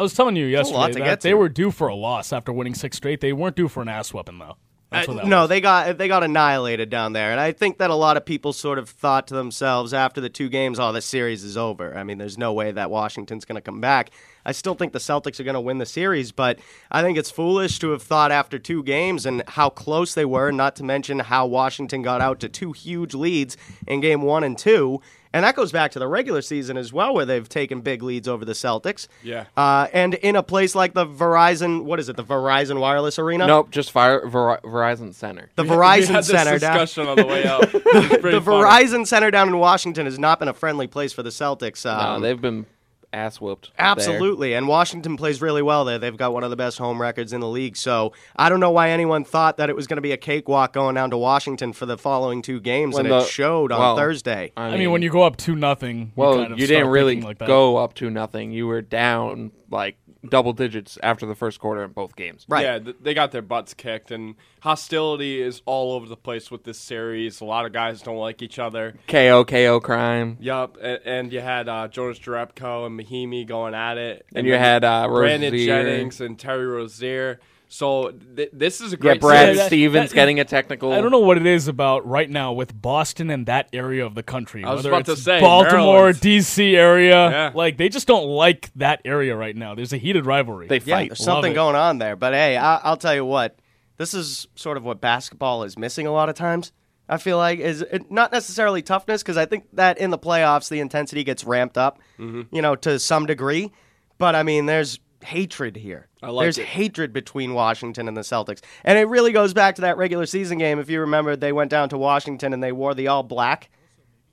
I was telling you yesterday that they to. were due for a loss after winning six straight. They weren't due for an ass whooping though. Uh, no, was. they got they got annihilated down there, and I think that a lot of people sort of thought to themselves after the two games, "Oh, the series is over." I mean, there's no way that Washington's going to come back. I still think the Celtics are going to win the series, but I think it's foolish to have thought after two games and how close they were, not to mention how Washington got out to two huge leads in game one and two. And that goes back to the regular season as well, where they've taken big leads over the Celtics. Yeah. Uh, and in a place like the Verizon, what is it, the Verizon Wireless Arena? Nope, just Fire, Ver, Verizon Center. The we Verizon had this Center down. discussion on the way out. The funny. Verizon Center down in Washington has not been a friendly place for the Celtics. No, Um, they've been ass whooped. there. absolutely, and Washington plays really well there. They've got one of the best home records in the league. So I don't know why anyone thought that it was going to be a cakewalk going down to Washington for the following two games, When and the- it showed on Thursday. I I mean, when you go up two nothing, well, you, kind of you start didn't really like that. go up to nothing. You were down like double digits after the first quarter in both games. Right. Yeah, th- they got their butts kicked, and hostility is all over the place with this series. A lot of guys don't like each other. KO KO crime. Yup, and, and you had uh, Jonas Jerebko and Mahinmi going at it, And you had uh, Brandon Rozier. Jennings and Terry Rozier. So th- this is a great. Yeah, great Brad series. Stevens that- getting a technical. I don't know what it is about right now with Boston and that area of the country. I was whether about to say, Baltimore, Maryland. DC area. Yeah. Like they just don't like that area right now. There's a heated rivalry. They Yeah, fight. there's Love something it. going on there. But hey, I- I'll tell you what. This is sort of what basketball is missing a lot of times. I feel like is it, not necessarily toughness because I think that in the playoffs the intensity gets ramped up, Mm-hmm. you know, to some degree. But I mean, there's hatred here. I like there's it. hatred between Washington and the Celtics, and it really goes back to that regular season game. If you remember, they went down to Washington and they wore the all black.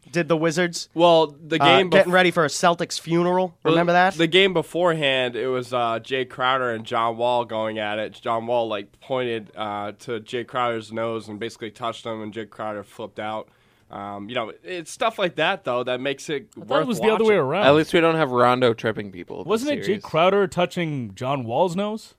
Did the Wizards? well, the Uh, game getting bef- ready for a Celtics funeral. Remember that? The game beforehand, it was uh, Jay Crowder and John Wall going at it. John Wall like pointed uh, to Jay Crowder's nose and basically touched him, and Jay Crowder flipped out. Um, you know, it's stuff like that though that makes it I worth thought it was the other way around. At least we don't have Rondo tripping people. Wasn't it Jake. Crowder touching John Wall's nose?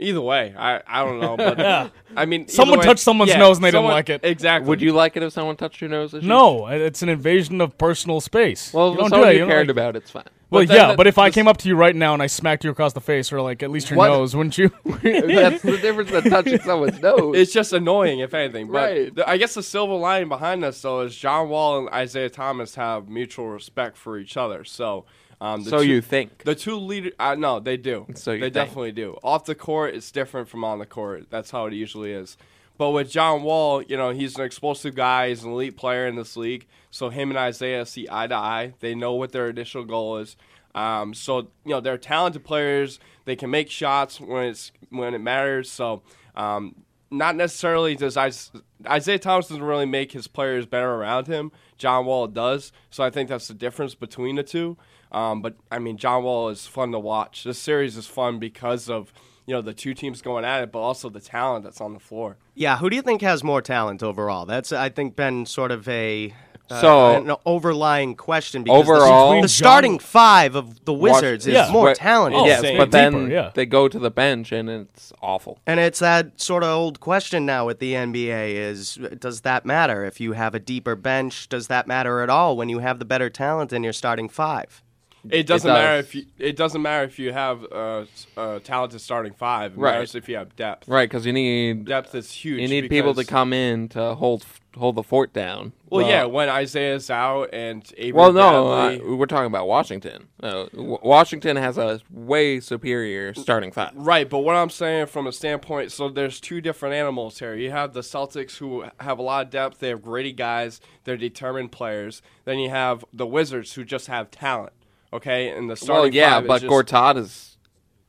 Either way, I, I don't know, but Yeah. I mean, Someone way- touched someone's yeah, nose and they didn't like it. Exactly. Would you like it if someone touched your nose? No, it's an invasion of personal space. Well, you don't do someone that. you don't cared like- about, it's fine. Well, But yeah, the- but if I came up to you right now and I smacked you across the face, or like at least your What? nose, wouldn't you? That's the difference than touching someone's nose. It's just annoying, if anything. But Right. the, I guess the silver lining behind this, though, is John Wall and Isaiah Thomas have mutual respect for each other. So, um, so two, you think? the two leaders, uh, no, they do. So you they think. definitely do. Off the court, it's different from on the court. That's how it usually is. But with John Wall, you know, he's an explosive guy. He's an elite player in this league. So him and Isaiah see eye to eye. They know what their initial goal is. Um, so you know, they're talented players. They can make shots when it's when it matters. So um, not necessarily does Is- Isaiah Thomas doesn't really make his players better around him. John Wall does. So I think that's the difference between the two. Um, but I mean, John Wall is fun to watch. This series is fun because of you know the two teams going at it, but also the talent that's on the floor. Yeah, who do you think has more talent overall? That's I think been sort of a uh, So- an overlying question because the- Overall- the, Between starting five of the Watch- Wizards is Yeah. more But- talented. Oh, yes, same. but then Deeper, yeah. they go to the bench and it's awful. And it's that sort of old question now with the NBA is does that matter if you have a deeper bench? Does that matter at all when you have the better talent in your starting five? It doesn't does. matter if you. It doesn't matter if you have uh, s- a talented starting five. It Right. matters if you have depth. Right, because you need Depth is huge. you need people to come in to hold hold the fort down. Well, yeah, when Isaiah's out and Avery Well, no, uh, Bradley- we're talking about Washington. Uh, w- Washington has a way superior starting five. Right, but what I'm saying from a standpoint, so there's two different animals here. You have the Celtics who have a lot of depth. They have gritty guys. They're determined players. Then you have the Wizards who just have talent. Okay, and the Well, starting yeah, five is but just, Gortat is,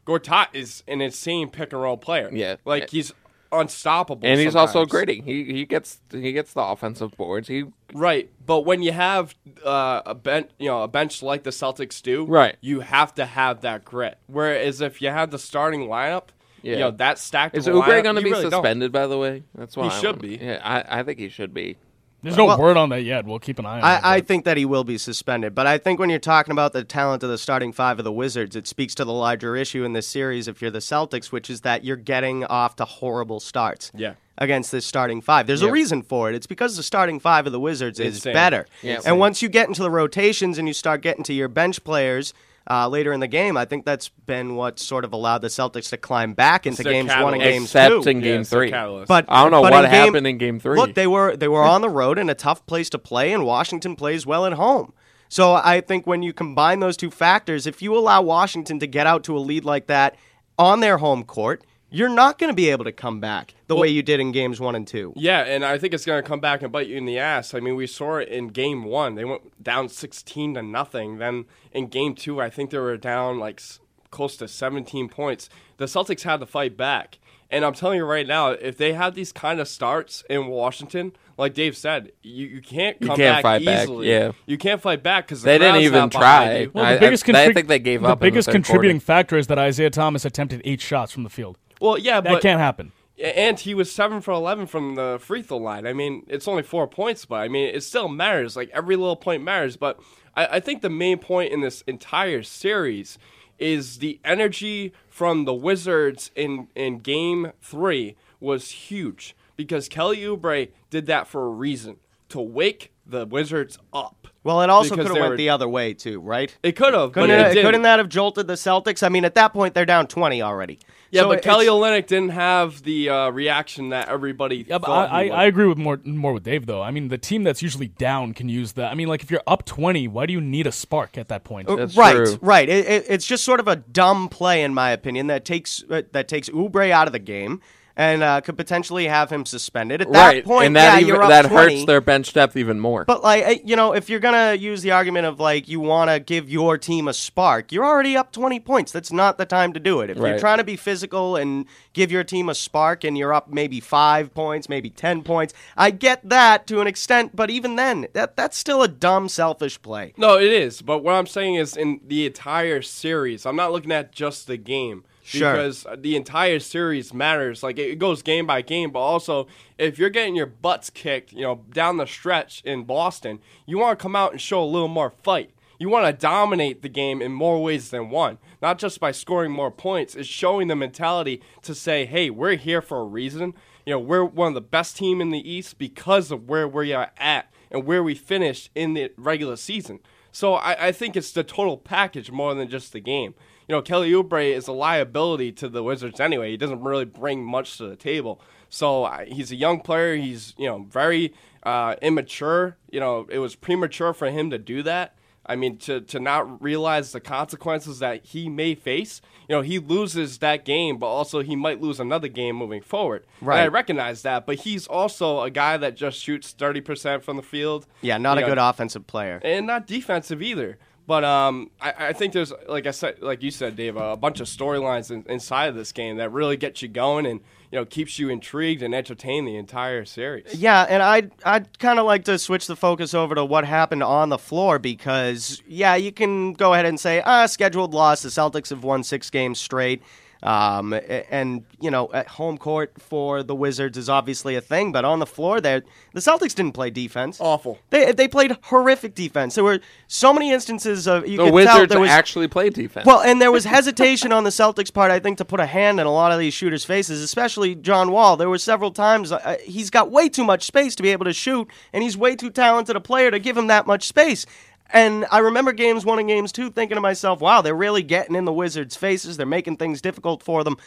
Gortat is an insane pick and roll player. Yeah. like he's unstoppable. and he's also gritty. He he gets he gets the offensive boards. He Right, but when you have uh, a bench, you know, a bench like the Celtics do, Right. you have to have that grit. Whereas if you have the starting lineup, Yeah. you know, that stacked is a going to be really don't. suspended? By the way, that's why He I should be. Yeah, I, I think he should be. There's no Well- word on that yet. We'll keep an eye on it. I, I think that he will be suspended, but I think when you're talking about the talent of the starting five of the Wizards, it speaks to the larger issue in this series if you're the Celtics, which is that you're getting off to horrible starts. Yeah. Against this starting five. There's a reason for it. It's because the starting five of the Wizards is Insane. better. Yeah. And once you get into the rotations and you start getting to your bench players, uh, later in the game. I think that's been what sort of allowed the Celtics to climb back into the games one and catalyst. games Except two. in game Yeah, three. But I don't know what in game- happened in game three. Look, they were they were on the road in a tough place to play, and Washington plays well at home. So I think when you combine those two factors, if you allow Washington to get out to a lead like that on their home court, you're not going to be able to come back the way you did in games one and two. Yeah, and I think it's going to come back and bite you in the ass. I mean, we saw it in game one. They went down 16 to nothing. Then in game two, I think they were down like s- close to 17 points. The Celtics had to fight back. And I'm telling you right now, if they have these kind of starts in Washington, like Dave said, you, you can't You come can't back fight back, easily. yeah. You can't fight back because They didn't even try. Well, I- the biggest I- I think they gave the up in the biggest contributing quarter. factor is that Isaiah Thomas attempted eight shots from the field. Well, yeah, That but can't happen. And he was seven for eleven from the free throw line. I mean, it's only four points, but I mean, it still matters. Like every little point matters. But I, I think the main point in this entire series is the energy from the Wizards in in Game Three was huge because Kelly Oubre did that for a reason to wake the Wizards up. Well, it also could have went were- the other way too, right? It could have, but Couldn't, it it, didn't. couldn't that have jolted the Celtics? I mean, at that point, they're down 20 already. Yeah, So but Kelly Olynyk didn't have the uh, reaction that everybody Yeah, but I, he I, would. I agree with more more with Dave though. I mean, the team that's usually down can use that. I mean, like if you're up twenty, why do you need a spark at that point? That's right, true. right. It, it, it's just sort of a dumb play, in my opinion, that takes uh, that takes Oubre out of the game and uh, could potentially have him suspended. At that right, point, and that yeah, even, you're up that 20. hurts their bench depth even more. But like uh, you know, if you're gonna use the argument of like you want to give your team a spark, you're already up 20 points. That's not the time to do it. If you're trying to be physical and give your team a spark, and you're up maybe five points, maybe 10 points, I get that to an extent. But even then, that that's still a dumb, selfish play. No, it is. But what I'm saying is, in the entire series, I'm not looking at just the game. Sure. Because the entire series matters. Like it goes game by game, but also if you're getting your butts kicked, you know, down the stretch in Boston, you want to come out and show a little more fight. You want to dominate the game in more ways than one, not just by scoring more points. It's showing the mentality to say, "Hey, we're here for a reason. You know, we're one of the best team in the East because of where we are at and where we finished in the regular season." So I, I think it's the total package more than just the game. You know, Kelly Oubre is a liability to the Wizards anyway. He doesn't really bring much to the table. So I, he's a young player. He's you know very uh, immature. You know, it was premature for him to do that. I mean, to, to not realize the consequences that he may face. You know, he loses that game, but also he might lose another game moving forward. And I recognize that, but he's also a guy that just shoots 30% from the field. Yeah, not a know, good offensive player. and not defensive either. But um, I, I think there's, like I said, like you said, Dave, a bunch of storylines in, inside of this game that really get you going and you know keeps you intrigued and entertained the entire series. Yeah, and I'd I'd kind of like to switch the focus over to what happened on the floor because yeah, you can go ahead and say ah scheduled loss. The Celtics have won six games straight. Um, and you know, at home court for the Wizards is obviously a thing, but on the floor, there, the Celtics didn't play defense. Awful. They they played horrific defense. There were so many instances of you the could tell Wizards there was actually played defense. well, and there was hesitation on the Celtics' part, I think, to put a hand in a lot of these shooters' faces, especially John Wall. There were several times uh, he's got way too much space to be able to shoot, and he's way too talented a player to give him that much space. And I remember games one and games two thinking to myself, wow, they're really getting in the Wizards' faces. They're making things difficult for them.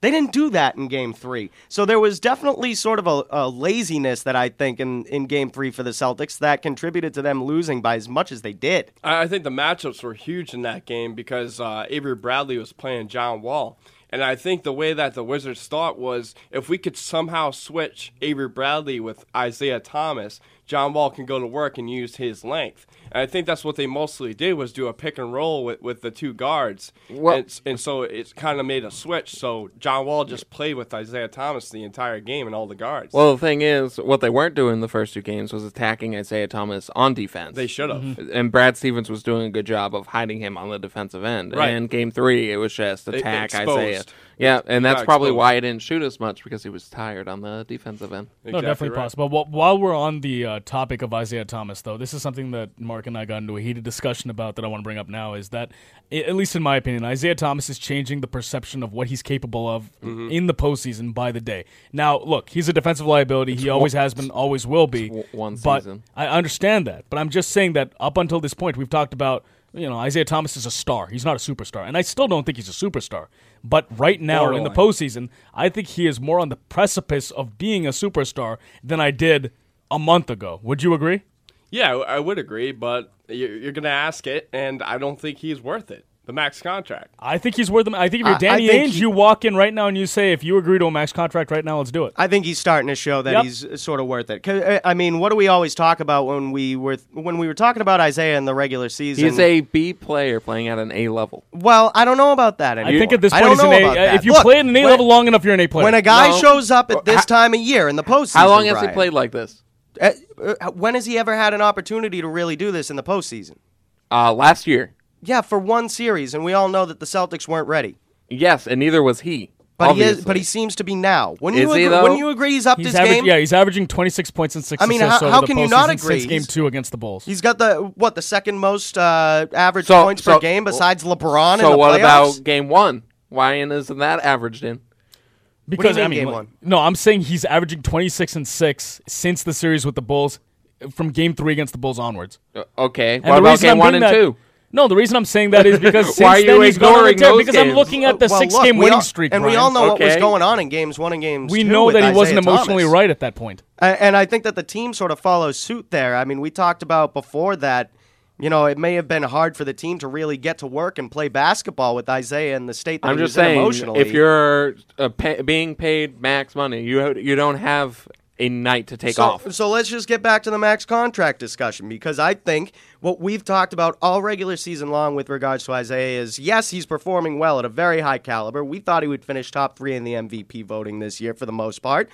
They didn't do that in game three. So there was definitely sort of a, a laziness that I think in, in game three for the Celtics that contributed to them losing by as much as they did. I think the matchups were huge in that game because uh, Avery Bradley was playing John Wall. And I think the way that the Wizards thought was if we could somehow switch Avery Bradley with Isaiah Thomas, John Wall can go to work and use his length. And I think that's what they mostly did was do a pick and roll with, with the two guards. Well- and, and so it kind of made a switch. So John Wall just played with Isaiah Thomas the entire game and all the guards. Well, the thing is, what they weren't doing the first two games was attacking Isaiah Thomas on defense. they should have. and Brad Stevens was doing a good job of hiding him on the defensive end. Right. And game three, it was just attack exposed. Isaiah. Yeah, and that's probably exposed. why he didn't shoot as much because he was tired on the defensive end. No, definitely right. possible. Well, while we're on the uh, topic of Isaiah Thomas, though, this is something that Mark and I got into a heated discussion about that I want to bring up now. Is that, at least in my opinion, Isaiah Thomas is changing the perception of what he's capable of Mm-hmm. in the postseason by the day. Now, look, he's a defensive liability. he always has been, always will be. one but season. I understand that, but I'm just saying that up until this point, we've talked about you know, Isaiah Thomas is a star. He's not a superstar. And I still don't think he's a superstar. But right now in the postseason, I think he is more on the precipice of being a superstar than I did a month ago. Would you agree? Yeah, I would agree, but you're, you're going to ask it, and I don't think he's worth it. The max contract. I think he's worth them. I think if you're I- I Danny think Ainge, he- you walk in right now and you say, if you agree to a max contract right now, let's do it. I think he's starting to show that Yep. he's sort of worth it. 'Cause, uh, I mean, what do we always talk about when we were when we were talking about Isaiah in the regular season? He's a B player playing at an A level. well, I don't know about that anymore. I think at this point, he's an A. about uh, that. If you Look, play at an A when- level long enough, you're an A player. when a guy No. shows up at this time of year in the postseason, How long has he played like this? Uh, uh, when has he ever had an opportunity to really do this in the postseason? Uh, last year. Yeah, for one series, and we all know that the Celtics weren't ready. Yes, and neither was he. But he is, but he seems to be now. When Is you he, agree, though? when you agree he's up He's his average, game, yeah, he's averaging 26 points and six I mean, assists how- how can you postseason not since agree? game two against the Bulls. he's got the what the second most uh, average So- points so- per game besides LeBron. in So what playoffs? about game one? Why isn't that averaged in? Because mean I mean, one? no, I'm saying he's averaging 26 and six since the series with the Bulls, from game three against the Bulls onwards. Uh, Okay. And what the about game I'm one and that- two? No, the reason I'm saying that is because since Why are you then he's gone on a ignoring tear, those because I'm looking at the Well, six look, game we winning all- streak, and we all know what was going on in games one and games We know that he wasn't emotionally Thomas. right at that point. And I think that the team sort of follows suit there. I mean, we talked about before that, you know, it may have been hard for the team to really get to work and play basketball with Isaiah in the state that I'm just in saying, if you're uh, pay, being paid max money, you you don't have a night to take so, off. So let's just get back to the max contract discussion because I think what we've talked about all regular season long with regards to Isaiah is yes, he's performing well at a very high caliber. We thought he would finish top three in the MVP voting this year for the most part.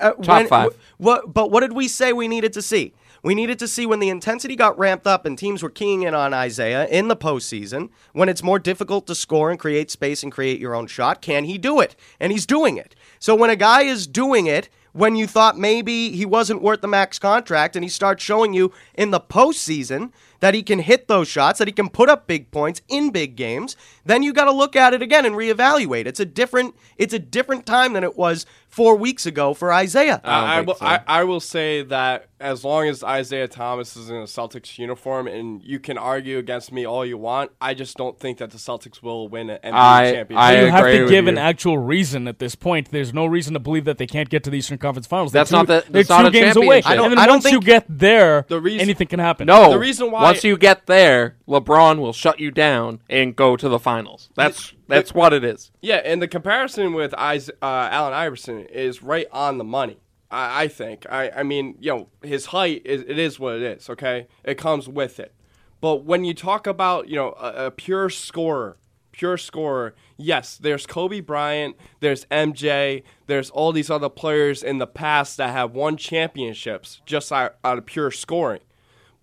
Uh, Top five. wh- what, but what did we say we needed to see? We needed to see when the intensity got ramped up and teams were keying in on Isaiah in the postseason, when it's more difficult to score and create space and create your own shot, can he do it? And he's doing it. So when a guy is doing it, when you thought maybe he wasn't worth the max contract, and he starts showing you in the postseason that he can hit those shots, that he can put up big points in big games, then you got to look at it again and reevaluate. It's a different, it's a different time than it was four weeks ago for Isaiah. I, I, will, so. I, I will say that as long as Isaiah Thomas is in a Celtics uniform, and you can argue against me all you want, I just don't think that the Celtics will win an NBA I- championship. I you have to give you. an actual reason at this point. There's no reason to believe that they can't get to the Eastern Conference Finals. They're That's two, not the- they're not two a games away. I don't- and then I don't once you get there, The reason- anything can happen. No, The reason why- once you get there, LeBron will shut you down and go to the finals. That's that's what it is. Yeah, and the comparison with uh, Allen Iverson is right on the money. I, I think. I, I mean, you know, his height is it is what it is. Okay, it comes with it. But when you talk about you know a, a pure scorer, pure scorer, yes, there's Kobe Bryant, there's MJ, there's all these other players in the past that have won championships just out, out of pure scoring.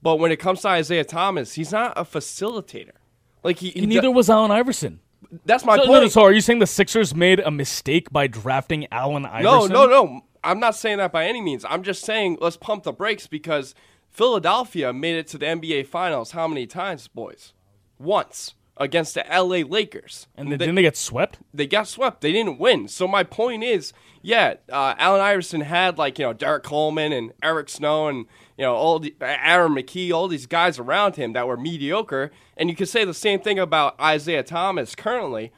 But when it comes to Isaiah Thomas, he's not a facilitator. Like he, he Neither do- was Allen Iverson. that's my So, point. no, so are you saying the Sixers made a mistake by drafting Allen Iverson? no, no. No. I'm not saying that by any means. I'm just saying let's pump the brakes because Philadelphia made it to the NBA Finals how many times, boys? Once against the LA Lakers. And then, they, didn't they get swept? they got swept. They didn't win. So my point is, yeah, uh, Allen Iverson had like you know Derrick Coleman and Eric Snow and you know all the Aaron McKie, all these guys around him that were mediocre. And you could say the same thing about Isaiah Thomas currently.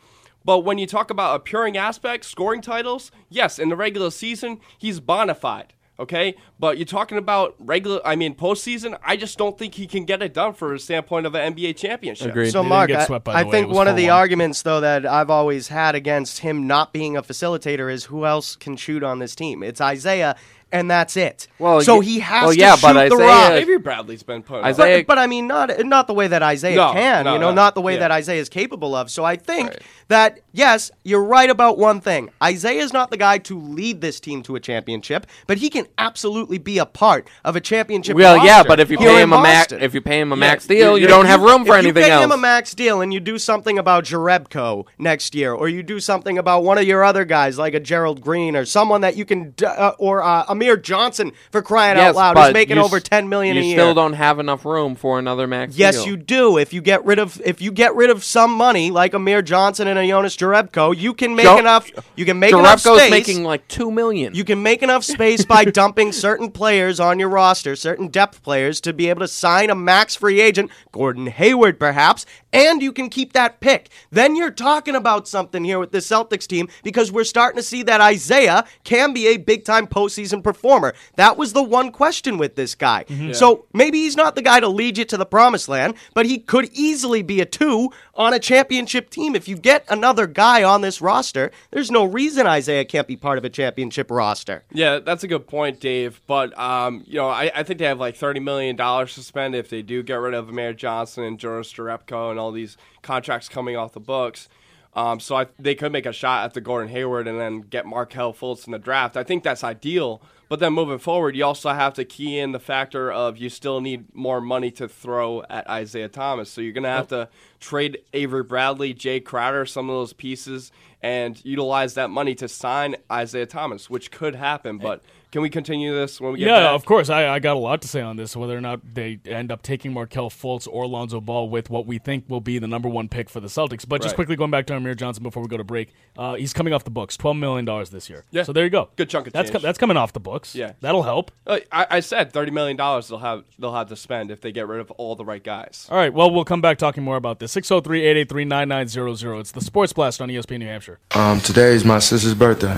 But when you talk about a puring aspect, scoring titles, yes, in the regular season he's bona fide. Okay, but you're talking about regular. I mean, postseason. I just don't think he can get it done for a standpoint of an NBA championship. Agreed. So, They Mark, get I, swept, I the way. It think was one of the 4-1. arguments, though, that I've always had against him not being a facilitator is who else can shoot on this team? It's Isaiah, and that's it. Well, so he has well, to yeah, shoot but the Isaiah- rock. Avery Bradley's been put. Isaiah- But, but I mean, not not the way that Isaiah No, can, no, you know, no. not the way Yeah. that Isaiah is capable of. So I think Right. that yes, you're right about one thing. Isaiah is not the guy to lead this team to a championship, but he can absolutely be a part of a championship. Well, yeah, but if you here pay him a max, if you pay him a Yeah, max you're- deal, you you're- don't have room for anything else. if you pay else. him a max deal and you do something about Jerebko next year, or you do something about one of your other guys like a Gerald Green or someone that you can, uh, or uh, a Amir Johnson for crying yes, out loud, who's making over ten million a year. You still don't have enough room for another max. Yes, deal. you do. If you get rid of if you get rid of some money like Amir Johnson and a Jonas Jerebko, you can make Jo- enough. You can make enough Jerebko's space. making like two million. You can make enough space by dumping certain players on your roster, certain depth players, to be able to sign a max free agent, Gordon Hayward perhaps, and you can keep that pick. Then you're talking about something here with the Celtics team because we're starting to see that Isaiah can be a big time postseason performer. That was the one question with this guy. So maybe he's not the guy to lead you to the promised land, but he could easily be a two on a championship team. If you get another guy on this roster, there's no reason Isaiah can't be part of a championship roster. Yeah, that's a good point, Dave. But um, you know, I, I think they have like thirty million dollars to spend if they do get rid of Amir Johnson and Jonas Jerebko and all these contracts coming off the books. Um, so I, they could make a shot at the Gordon Hayward and then get Markelle Fultz in the draft. I think that's ideal. But then moving forward, you also have to key in the factor of you still need more money to throw at Isaiah Thomas. So you're going to have to trade Avery Bradley, Jay Crowder, some of those pieces, and utilize that money to sign Isaiah Thomas, which could happen. But can we continue this when we get Yeah, back? of course. I, I got a lot to say on this. Whether or not they end up taking Markelle Fultz or Lonzo Ball with what we think will be the number one pick for the Celtics. But just Right. quickly going back to Amir Johnson before we go to break, uh, he's coming off the books, twelve million dollars this year. Yeah. So there you go. Good chunk of that's change. that's coming off the books. Yeah. that'll help. Uh, I, I said thirty million dollars they'll have they'll have to spend if they get rid of all the right guys. All right. Well, we'll come back talking more about this. 603-883-9900. It's the Sports Blast on ESPN New Hampshire. Um, today is my sister's birthday.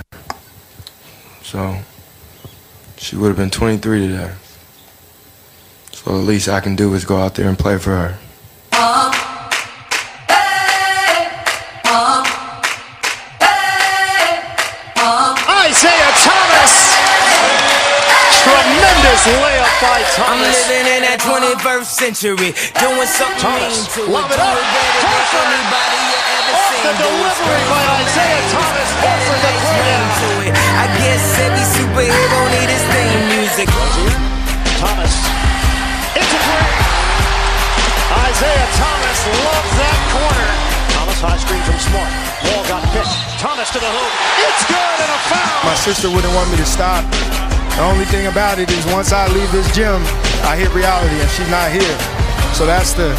So she would have been 23 today. So the least I can do is go out there and play for her. Isaiah Thomas. Tremendous layup by I'm living in that 21st century, doing something Thomas, mean to lob it. it up. Do better than Horford. anybody ever Off the delivery by. Isaiah Thomas. Horford the three Mean down. to it. I guess every superhero Isaiah Thomas loves that corner. Thomas high screen from Smart. Wall got picked. Thomas to the hoop. It's good and a foul. My sister wouldn't want me to stop. The only thing about it is once I leave this gym, I hit reality and she's not here. So that's the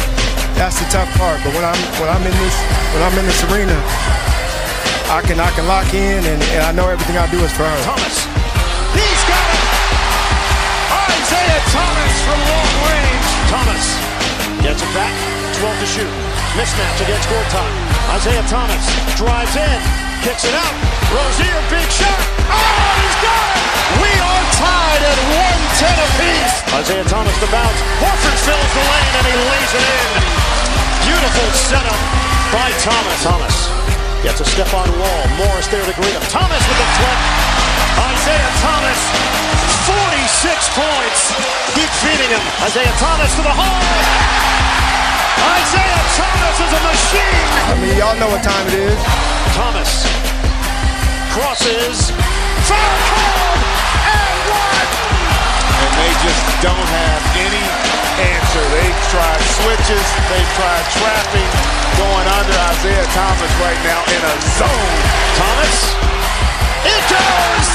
that's the tough part. But when I'm when I'm in this when I'm in this arena, I can I can lock in and, and I know everything I do is for her. Thomas. He's got it. Isaiah Thomas from long range. Thomas gets it back. 12 to shoot. Mismatch against Gortat. Isaiah Thomas drives in. Kicks it out. Rozier, big shot. Oh, he's got it. We are tied at 110 apiece. Isaiah Thomas the bounce. Horford fills the lane and he lays it in. Beautiful setup by Thomas. Thomas gets a step on wall. Morris there to greet him. Thomas with the flip. Isaiah Thomas, 46 points. Keep feeding him. Isaiah Thomas to the hole. Isaiah Thomas is a machine. I mean, y'all know what time it is. Thomas crosses. Foul called and one. and they just don't have any answer. They've tried switches, they've tried trapping, going under Isaiah Thomas right now in a zone. Thomas. It goes.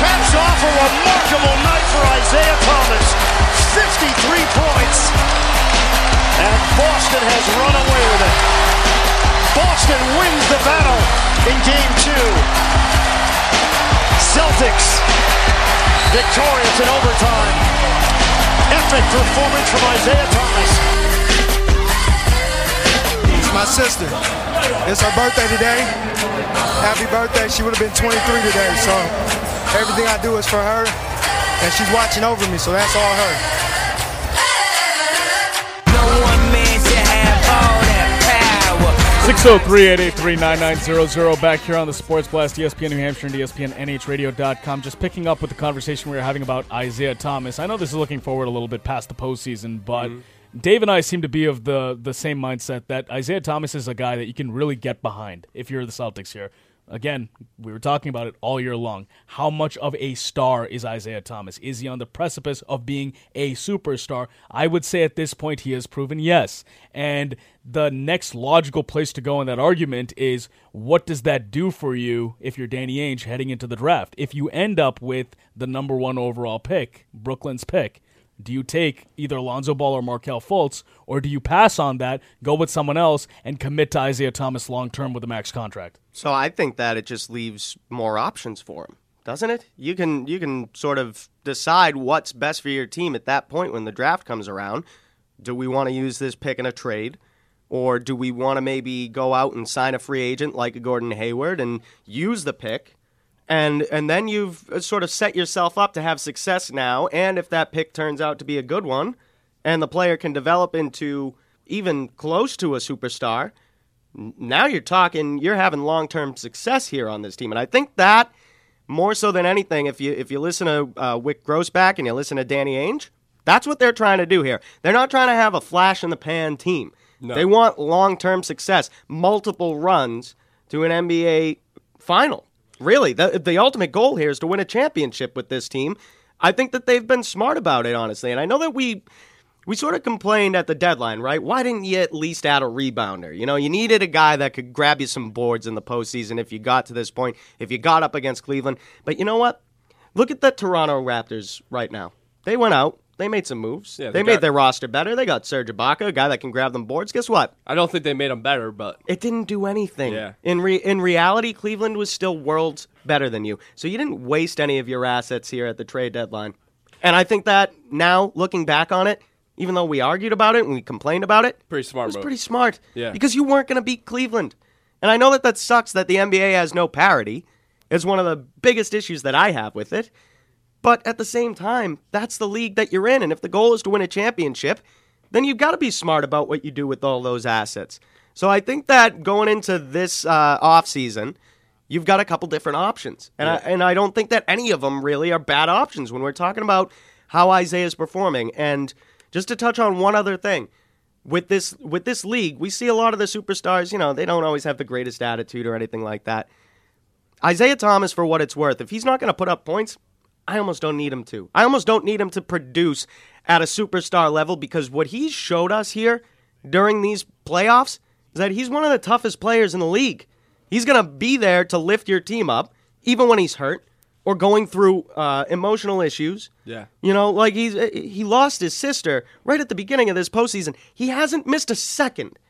Caps off a remarkable night for Isaiah Thomas. 53 points. And Boston has run away with it. Boston wins the battle in game two. Celtics victorious in overtime. Epic performance from Isaiah Thomas. It's my sister. It's her birthday today. Happy birthday. She would have been 23 today. So everything I do is for her. And she's watching over me, so that's all her. 603-883-9900 back here on the Sports Blast, ESPN New Hampshire and ESPN Just picking up with the conversation we were having about Isaiah Thomas. I know this is looking forward a little bit past the postseason, but mm-hmm. Dave and I seem to be of the, the same mindset that Isaiah Thomas is a guy that you can really get behind if you're the Celtics here. Again, we were talking about it all year long. How much of a star is Isaiah Thomas? Is he on the precipice of being a superstar? I would say at this point he has proven yes. And the next logical place to go in that argument is what does that do for you if you're Danny Ainge heading into the draft? If you end up with the number one overall pick, Brooklyn's pick, do you take either Alonzo Ball or Markelle Fultz, or do you pass on that, go with someone else, and commit to Isaiah Thomas long term with a max contract? So I think that it just leaves more options for him, doesn't it? You can you can sort of decide what's best for your team at that point when the draft comes around. Do we want to use this pick in a trade? Or do we want to maybe go out and sign a free agent like Gordon Hayward and use the pick and and then you've uh, sort of set yourself up to have success now. And if that pick turns out to be a good one, and the player can develop into even close to a superstar, now you're talking. You're having long term success here on this team, and I think that more so than anything, if you if you listen to uh, Wyc Grousbeck and you listen to Danny Ainge, that's what they're trying to do here. They're not trying to have a flash in the pan team. No. They want long term success, multiple runs to an NBA final. Really, the, the ultimate goal here is to win a championship with this team. I think that they've been smart about it, honestly. And I know that we we sort of complained at the deadline, right? Why didn't you at least add a rebounder? You know, you needed a guy that could grab you some boards in the postseason if you got to this point, if you got up against Cleveland. But you know what? Look at the Toronto Raptors right now. They went out, they made some moves. Yeah, they, they got, made their roster better. They got Serge Ibaka, a guy that can grab them boards. Guess what? I don't think they made them better, but it didn't do anything. Yeah. In re- in reality, Cleveland was still worlds better than you. So you didn't waste any of your assets here at the trade deadline. And I think that now, looking back on it, even though we argued about it and we complained about it, pretty smart. It was move. pretty smart. Yeah. Because you weren't going to beat Cleveland. And I know that that sucks that the NBA has no parity. It's one of the biggest issues that I have with it. But at the same time, that's the league that you're in. And if the goal is to win a championship, then you've got to be smart about what you do with all those assets. So I think that going into this uh, offseason, you've got a couple different options. And, yeah. I, and I don't think that any of them really are bad options when we're talking about how Isaiah is performing. And just to touch on one other thing. With this with this league, we see a lot of the superstars, you know, they don't always have the greatest attitude or anything like that. Isaiah Thomas, for what it's worth, if he's not going to put up points, I almost don't need him to. I almost don't need him to produce at a superstar level because what he showed us here during these playoffs is that he's one of the toughest players in the league. He's going to be there to lift your team up, even when he's hurt or going through uh, emotional issues. Yeah. You know, like he's uh, he lost his sister right at the beginning of this postseason. He hasn't missed a second.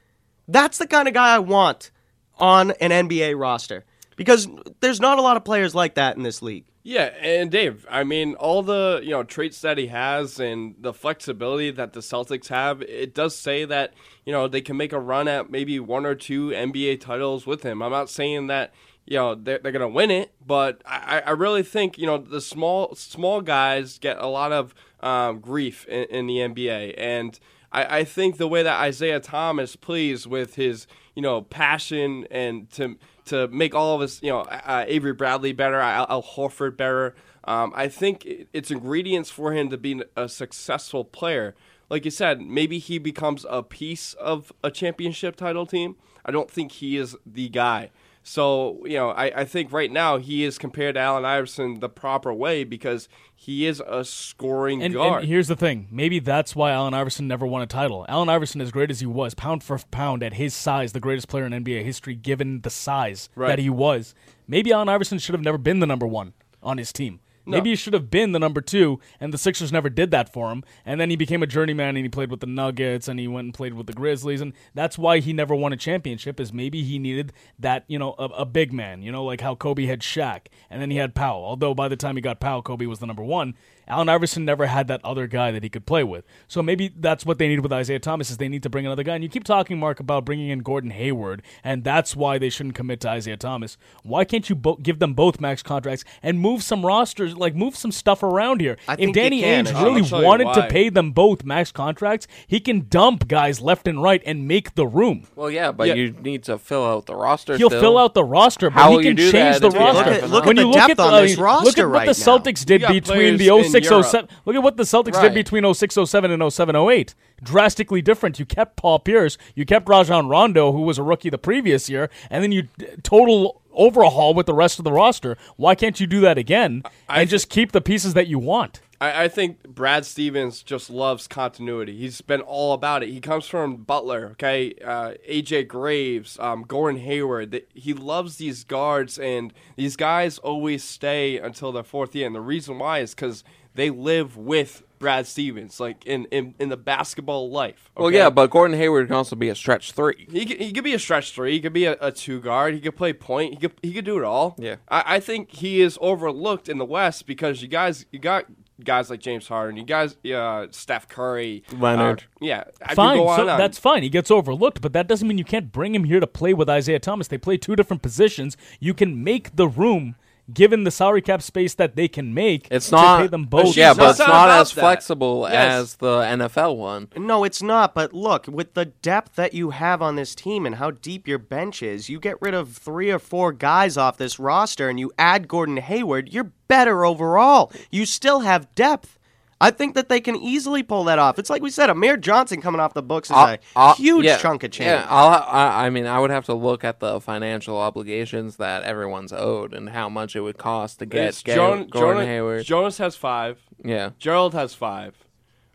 That's the kind of guy I want on an NBA roster because there's not a lot of players like that in this league. Yeah, and Dave, I mean, all the you know traits that he has and the flexibility that the Celtics have, it does say that you know they can make a run at maybe one or two NBA titles with him. I'm not saying that you know they're, they're gonna win it, but I, I really think you know the small small guys get a lot of um, grief in, in the NBA, and I, I think the way that Isaiah Thomas plays with his you know passion and to to make all of us, you know, uh, Avery Bradley better, Al, Al Horford better. Um, I think it's ingredients for him to be a successful player. Like you said, maybe he becomes a piece of a championship title team. I don't think he is the guy. So, you know, I, I think right now he is compared to Allen Iverson the proper way because he is a scoring and, guard. And here's the thing maybe that's why Allen Iverson never won a title. Allen Iverson, as great as he was, pound for pound, at his size, the greatest player in NBA history, given the size right. that he was, maybe Allen Iverson should have never been the number one on his team. No. Maybe he should have been the number two, and the Sixers never did that for him. And then he became a journeyman, and he played with the Nuggets, and he went and played with the Grizzlies, and that's why he never won a championship. Is maybe he needed that, you know, a, a big man, you know, like how Kobe had Shaq, and then he had Pau. Although by the time he got Pau, Kobe was the number one. Allen Iverson never had that other guy that he could play with. So maybe that's what they need with Isaiah Thomas is they need to bring another guy. And you keep talking, Mark, about bringing in Gordon Hayward, and that's why they shouldn't commit to Isaiah Thomas. Why can't you bo- give them both max contracts and move some rosters, like move some stuff around here? I if Danny Ainge really wanted to pay them both max contracts, he can dump guys left and right and make the room. Well, yeah, but yeah. you need to fill out the roster. He'll still. fill out the roster, but How he can change the roster. Look at, look when at you look at, uh, look at what the Celtics did between the 0607. Look at what the Celtics right. did between 0607 and 0708. Drastically different. You kept Paul Pierce, you kept Rajon Rondo, who was a rookie the previous year, and then you total overhaul with the rest of the roster. Why can't you do that again I and just keep the pieces that you want? I, I think Brad Stevens just loves continuity. He's been all about it. He comes from Butler, okay? Uh, AJ Graves, um, Gordon Hayward. Th- He loves these guards, and these guys always stay until their fourth year. And the reason why is because they live with Brad Stevens, like in, in, in the basketball life. Well, yeah, but Gordon Hayward can also be a stretch three. He could, he could be a stretch three. He could be a, a two guard. He could play point. He could he could do it all. Yeah. I, I think he is overlooked in the West because you guys you got guys like James Harden. You guys, uh, Steph Curry, Leonard. uh, yeah, I Fine, go on so on. that's fine. He gets overlooked, but that doesn't mean you can't bring him here to play with Isaiah Thomas. They play two different positions. You can make the room, given the salary cap space that they can make. It's to not. pay them both. Yeah, but it's not as that. flexible Yes. as the NFL one. No, it's not. But look, with the depth that you have on this team and how deep your bench is, you get rid of three or four guys off this roster and you add Gordon Hayward, you're better overall. You still have depth. I think that they can easily pull that off. It's like we said, Amir Johnson coming off the books is I'll- a I'll- huge yeah, chunk of change. Yeah, I'll, I, I mean, I would have to look at the financial obligations that everyone's owed and how much it would cost to get, get Jon- Gordon Jonas, Hayward. Jonas has five. yeah, Gerald has five.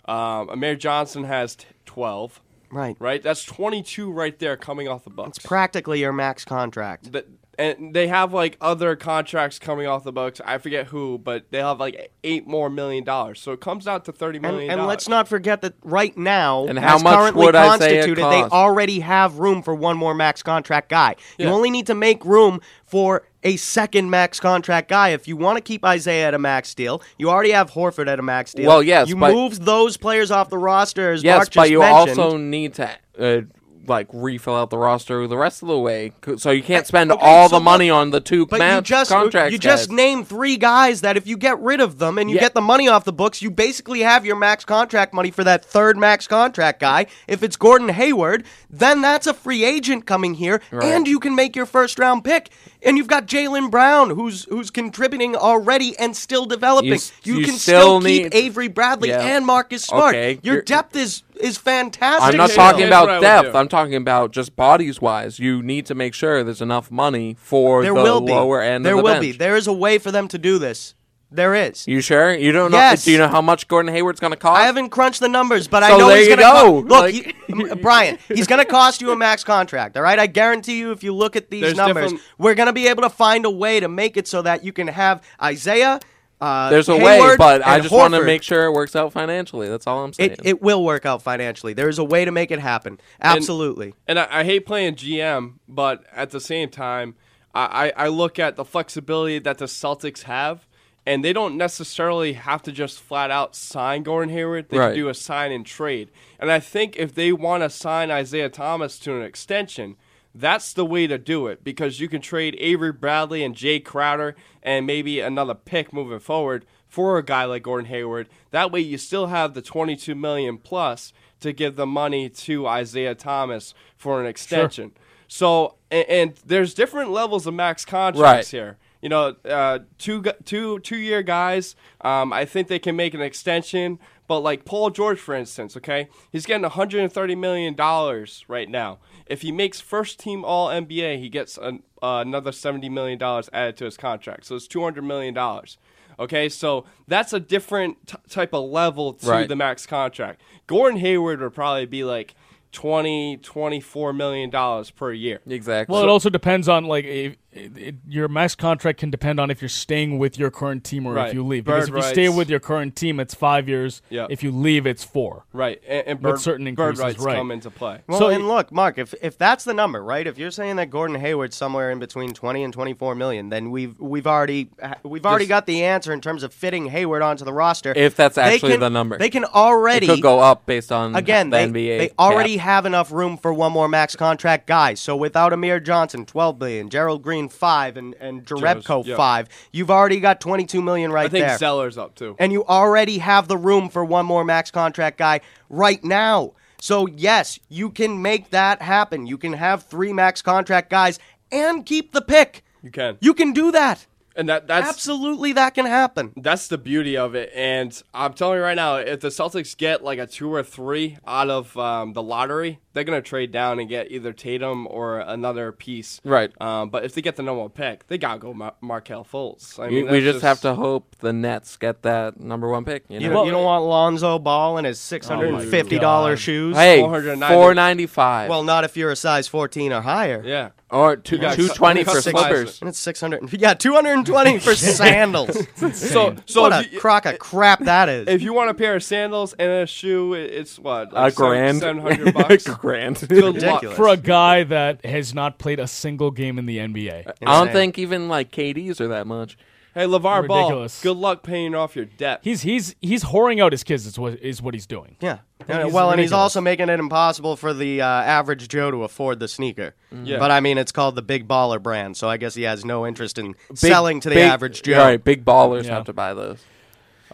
Um, Amir Johnson has t- twelve. Right. Right. That's twenty-two right there coming off the books. It's practically your max contract. Th- and they have like other contracts coming off the books. I forget who, but they have like eight more million dollars. So it comes out to thirty million. And, and let's not forget that right now, And how as much currently would Isaiah constituted, they cost? already have room for one more max contract guy. You only need to make room for a second max contract guy. If you want to keep Isaiah at a max deal, you already have Horford at a max deal. Well, yes, you but- move those players off the roster as yes, Mark but you mentioned. also need to uh, like refill out the roster the rest of the way, so you can't spend Okay, all so the money on the two But you just contracts. you just guys. named three guys that if you get rid of them and you Yeah. get the money off the books, you basically have your max contract money for that third max contract guy. If it's Gordon Hayward, then that's a free agent coming here, and you can make your first round pick. And you've got Jaylen Brown, who's who's contributing already and still developing. You s- you can still still, keep need- Avery Bradley Yeah. and Marcus Smart. Okay, Your you're- depth is is fantastic. I'm not Here's- talking here's what I about would depth. I'm talking about just bodies wise. You need to make sure there's enough money for There the will be. lower end there of the will bench. be. There is a way for them to do this. There is. You sure? You don't know? Yes. Do you know how much Gordon Hayward's going to cost? I haven't crunched the numbers, but So I know there he's you going to go. Co- look, Like- he- M- Brian. He's going to cost you a max contract. All right, I guarantee you. If you look at these There's numbers, different- we're going to be able to find a way to make it so that you can have Isaiah. Uh, There's a way, but I just want to make sure it works out financially. That's all I'm saying. it. It will work out financially. There is a way to make it happen. Absolutely. And I, I hate playing GM, but at the same time, I, I I look at the flexibility that the Celtics have, and they don't necessarily have to just flat out sign Gordon Hayward. They Right. can do a sign and trade. And I think if they want to sign Isaiah Thomas to an extension, that's the way to do it because you can trade Avery Bradley and Jay Crowder and maybe another pick moving forward for a guy like Gordon Hayward. That way you still have the 22 million plus to give the money to Isaiah Thomas for an extension. So and, and there's different levels of max contracts Right. here. You know, uh, two gu- two two year guys. Um, I think they can make an extension. But like Paul George, for instance, okay, he's getting 130 million dollars right now. If he makes first team All NBA, he gets an, uh, another 70 million dollars added to his contract. So it's 200 million dollars. Okay, so that's a different t- type of level to Right. the max contract. Gordon Hayward would probably be like 20, 24 million dollars per year. exactly. Well, it also depends on like if, it, it, your max contract can depend on if you're staying with your current team or Right. if you leave. Because Bird if you stay with your current team, it's five years. Yeah. If you leave, it's four. Right, and, and With bird, certain bird increases, rights right. come into play. Well, So- and look, Mark, if if that's the number, right? If you're saying that Gordon Hayward's somewhere in between 20 and 24 million, then we've we've already we've already Just- got the answer in terms of fitting Hayward onto the roster. If that's actually can- the number. they can it already could go up based on Again, the they, NBA. they cap. already have enough room for one more max contract guy. So without Amir Johnson, 12 billion, Gerald Green 5 and and Jerebko yeah. 5, you've already got 22 million right there. I think there. Zeller's up too. and you already have the room for one more max contract guy right now. So yes, you can make that happen. You can have three max contract guys and keep the pick. You can, You can do that. and that that's Absolutely, that can happen. that's the beauty of it. And I'm telling you right now, if the Celtics get like a two or three out of um, the lottery, they're gonna trade down and get either Tatum or another piece. Right. Um, but if they get the number one pick, they gotta go Mar- Markelle Fultz. I We, mean, we that's just have to hope the Nets get that number one pick. You You, know? don't, you don't want Lonzo Ball in his six hundred and fifty God. dollars shoes. hey, 490. four ninety five. Well, not if you're a size fourteen or higher. Yeah. or two got two cu- twenty for slippers. And it's six hundred. Yeah, two hundred and twenty for sandals. So so what a you, crock of crap that is. if you want a pair of sandals and a shoe, it's what A like seven- grand. seven hundred bucks. grand. Good luck. Ridiculous. For a guy that has not played a single game in the NBA. I don't Insane. think even like KDs are that much. Hey, LeVar Ball, good luck paying off your debt. He's he's he's whoring out his kids. Is what is what he's doing. Yeah. And he's well, and he's also making it impossible for the uh, average Joe to afford the sneaker. Yeah. But I mean, it's called the Big Baller brand, so I guess he has no interest in selling to the big- average Joe. Right, big ballers Yeah. have to buy those.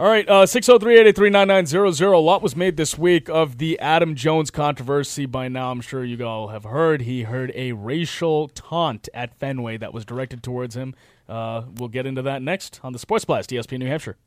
All right, uh, 603-883-9900. A lot was made this week of the Adam Jones controversy. By now, I'm sure you all have heard. He heard a racial taunt at Fenway that was directed towards him. Uh, we'll get into that next on the Sports Blast, ESPN New Hampshire.